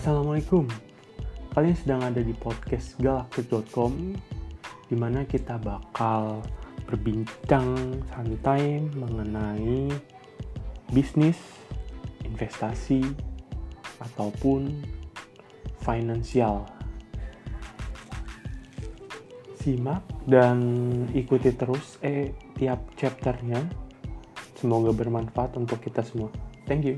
Assalamualaikum. Kalian sedang ada di podcast galaktik.com di mana kita bakal berbincang santai mengenai bisnis, investasi, ataupun finansial. Simak dan ikuti terus eh tiap chapternya. Semoga bermanfaat untuk kita semua. Thank you.